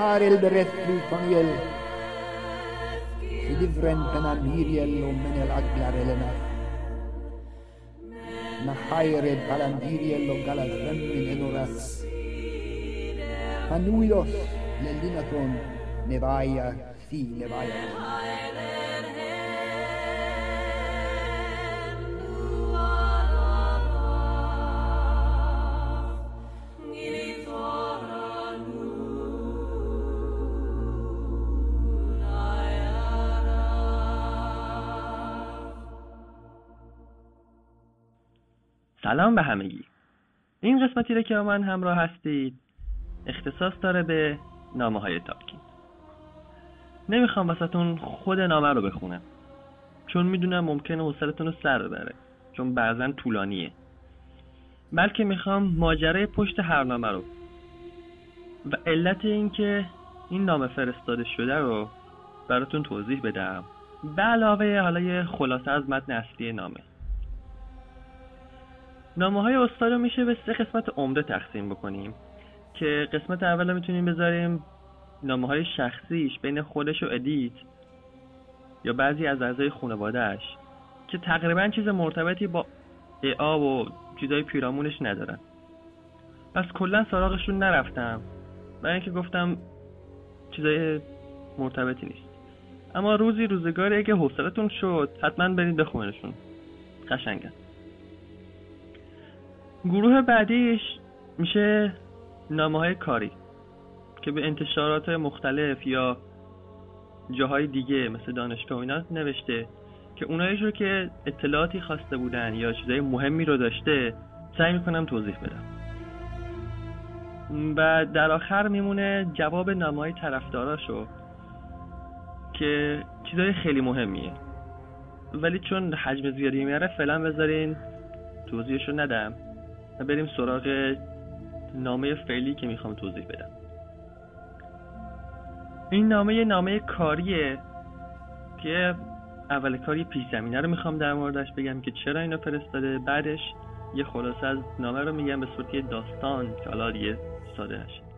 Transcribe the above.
Arel il berretto il faniel si divrentana miriel omenel aglarelenar na haire palandiriel lo galazemmin enoras anuilos lellinaton nevaia si nevaia سلام به همگی. این قسمتی رو که با من همراه هستید اختصاص داره به نامه های تالکین نمی‌خوام واسهتون خود نامه رو بخونم چون می‌دونم ممکنه حوصلتون رو سر ببره چون بعضا طولانیه. بلکه می‌خوام ماجرای پشت هر نامه رو و علت اینکه این نامه فرستاده شده رو براتون توضیح بدم. به علاوه حالا یه خلاصه از متن اصلی نامه. نامه های استاد رو میشه به سه قسمت عمده تقسیم بکنیم که قسمت اول رو می‌تونیم بذاریم نامه های شخصیش بین خودش و ادیت یا بعضی از اعضای خانوادهش که تقریبا چیز مرتبطی با اعا و چیزای پیرامونش ندارن. پس کلا سراغشون نرفتم. برای اینکه گفتم چیزای مرتبطی نیست. اما روزی روزگاری اگه حوصلتون شد حتما برید بخونشون قشنگن گروه بعدیش میشه نامه های کاری که به انتشارات مختلف یا جاهای دیگه مثل دانشگاه و اینا نوشته که اونایش رو که اطلاعاتی خواسته بودن یا چیزای مهمی رو داشته سعی می‌کنم توضیح بدم. و در آخر میمونه جواب نامه طرفداراشو که چیزای خیلی مهمیه. ولی چون حجم زیادی میاره فعلا بذارین توضیحشو ندم. و بریم سراغ نامه فعلی که می‌خوام توضیح بدم. این نامه یه نامه کاریه که اول کاری پیش زمینه رو می‌خوام در موردش بگم که چرا اینو فرستاده. بعدش یه خلاصه از نامه رو میگم به صورت داستان که حالا دیگه ساده نشه